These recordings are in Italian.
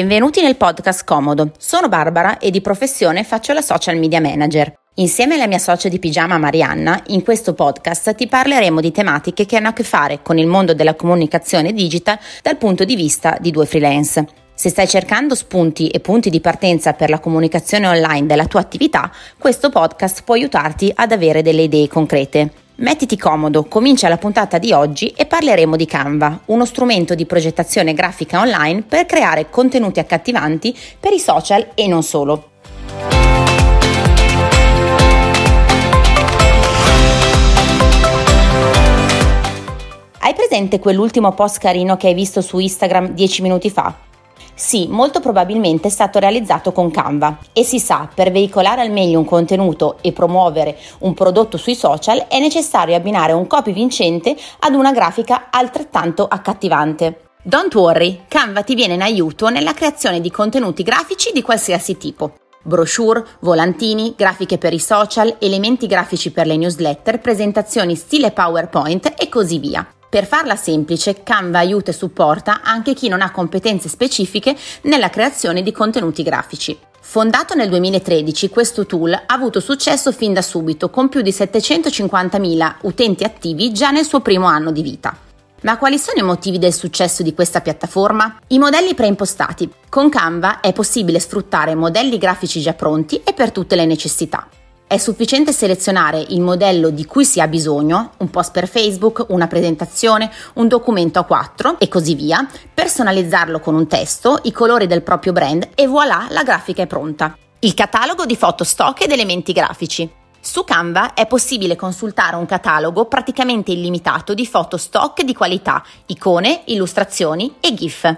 Benvenuti nel podcast Comodo. Sono Barbara e di professione faccio la social media manager. Insieme alla mia socia di pigiama Marianna, in questo podcast ti parleremo di tematiche che hanno a che fare con il mondo della comunicazione digital dal punto di vista di due freelance. Se stai cercando spunti e punti di partenza per la comunicazione online della tua attività, questo podcast può aiutarti ad avere delle idee concrete. Mettiti comodo, comincia la puntata di oggi e parleremo di Canva, uno strumento di progettazione grafica online per creare contenuti accattivanti per i social e non solo. Hai presente quell'ultimo post carino che hai visto su Instagram 10 minuti fa? Sì, molto probabilmente è stato realizzato con Canva e si sa, per veicolare al meglio un contenuto e promuovere un prodotto sui social è necessario abbinare un copy vincente ad una grafica altrettanto accattivante. Don't worry, Canva ti viene in aiuto nella creazione di contenuti grafici di qualsiasi tipo. Brochure, volantini, grafiche per i social, elementi grafici per le newsletter, presentazioni stile PowerPoint e così via. Per farla semplice, Canva aiuta e supporta anche chi non ha competenze specifiche nella creazione di contenuti grafici. Fondato nel 2013, questo tool ha avuto successo fin da subito, con più di 750.000 utenti attivi già nel suo primo anno di vita. Ma quali sono i motivi del successo di questa piattaforma? I modelli preimpostati. Con Canva è possibile sfruttare modelli grafici già pronti e per tutte le necessità. È sufficiente selezionare il modello di cui si ha bisogno, un post per Facebook, una presentazione, un documento a 4 e così via, personalizzarlo con un testo, i colori del proprio brand e voilà, la grafica è pronta. Il catalogo di foto stock ed elementi grafici. Su Canva è possibile consultare un catalogo praticamente illimitato di foto stock di qualità, icone, illustrazioni e GIF.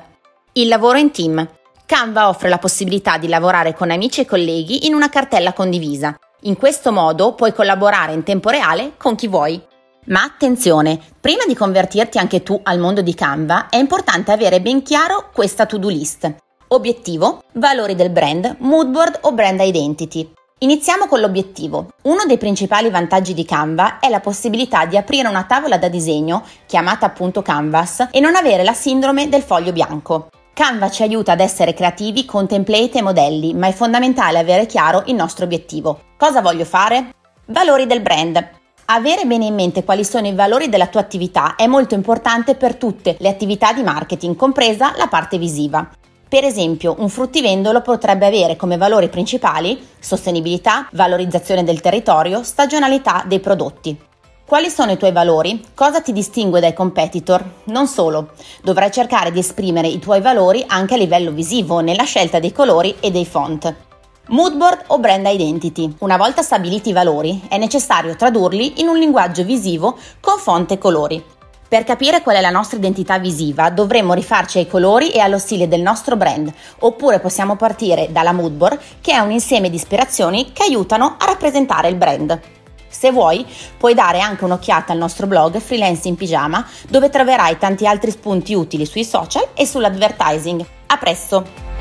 Il lavoro in team. Canva offre la possibilità di lavorare con amici e colleghi in una cartella condivisa. In questo modo puoi collaborare in tempo reale con chi vuoi. Ma attenzione, prima di convertirti anche tu al mondo di Canva è importante avere ben chiaro questa to-do list. Obiettivo, valori del brand, moodboard o brand identity. Iniziamo con l'obiettivo. Uno dei principali vantaggi di Canva è la possibilità di aprire una tavola da disegno, chiamata appunto Canvas, e non avere la sindrome del foglio bianco. Canva ci aiuta ad essere creativi con template e modelli, ma è fondamentale avere chiaro il nostro obiettivo. Cosa voglio fare? Valori del brand. Avere bene in mente quali sono i valori della tua attività è molto importante per tutte le attività di marketing, compresa la parte visiva. Per esempio, un fruttivendolo potrebbe avere come valori principali sostenibilità, valorizzazione del territorio, stagionalità dei prodotti. Quali sono i tuoi valori? Cosa ti distingue dai competitor? Non solo, dovrai cercare di esprimere i tuoi valori anche a livello visivo nella scelta dei colori e dei font. Moodboard o brand identity. Una volta stabiliti i valori, è necessario tradurli in un linguaggio visivo con font e colori. Per capire qual è la nostra identità visiva dovremmo rifarci ai colori e allo stile del nostro brand, oppure possiamo partire dalla moodboard che è un insieme di ispirazioni che aiutano a rappresentare il brand. Se vuoi, puoi dare anche un'occhiata al nostro blog Freelance in Pigiama, dove troverai tanti altri spunti utili sui social e sull'advertising. A presto!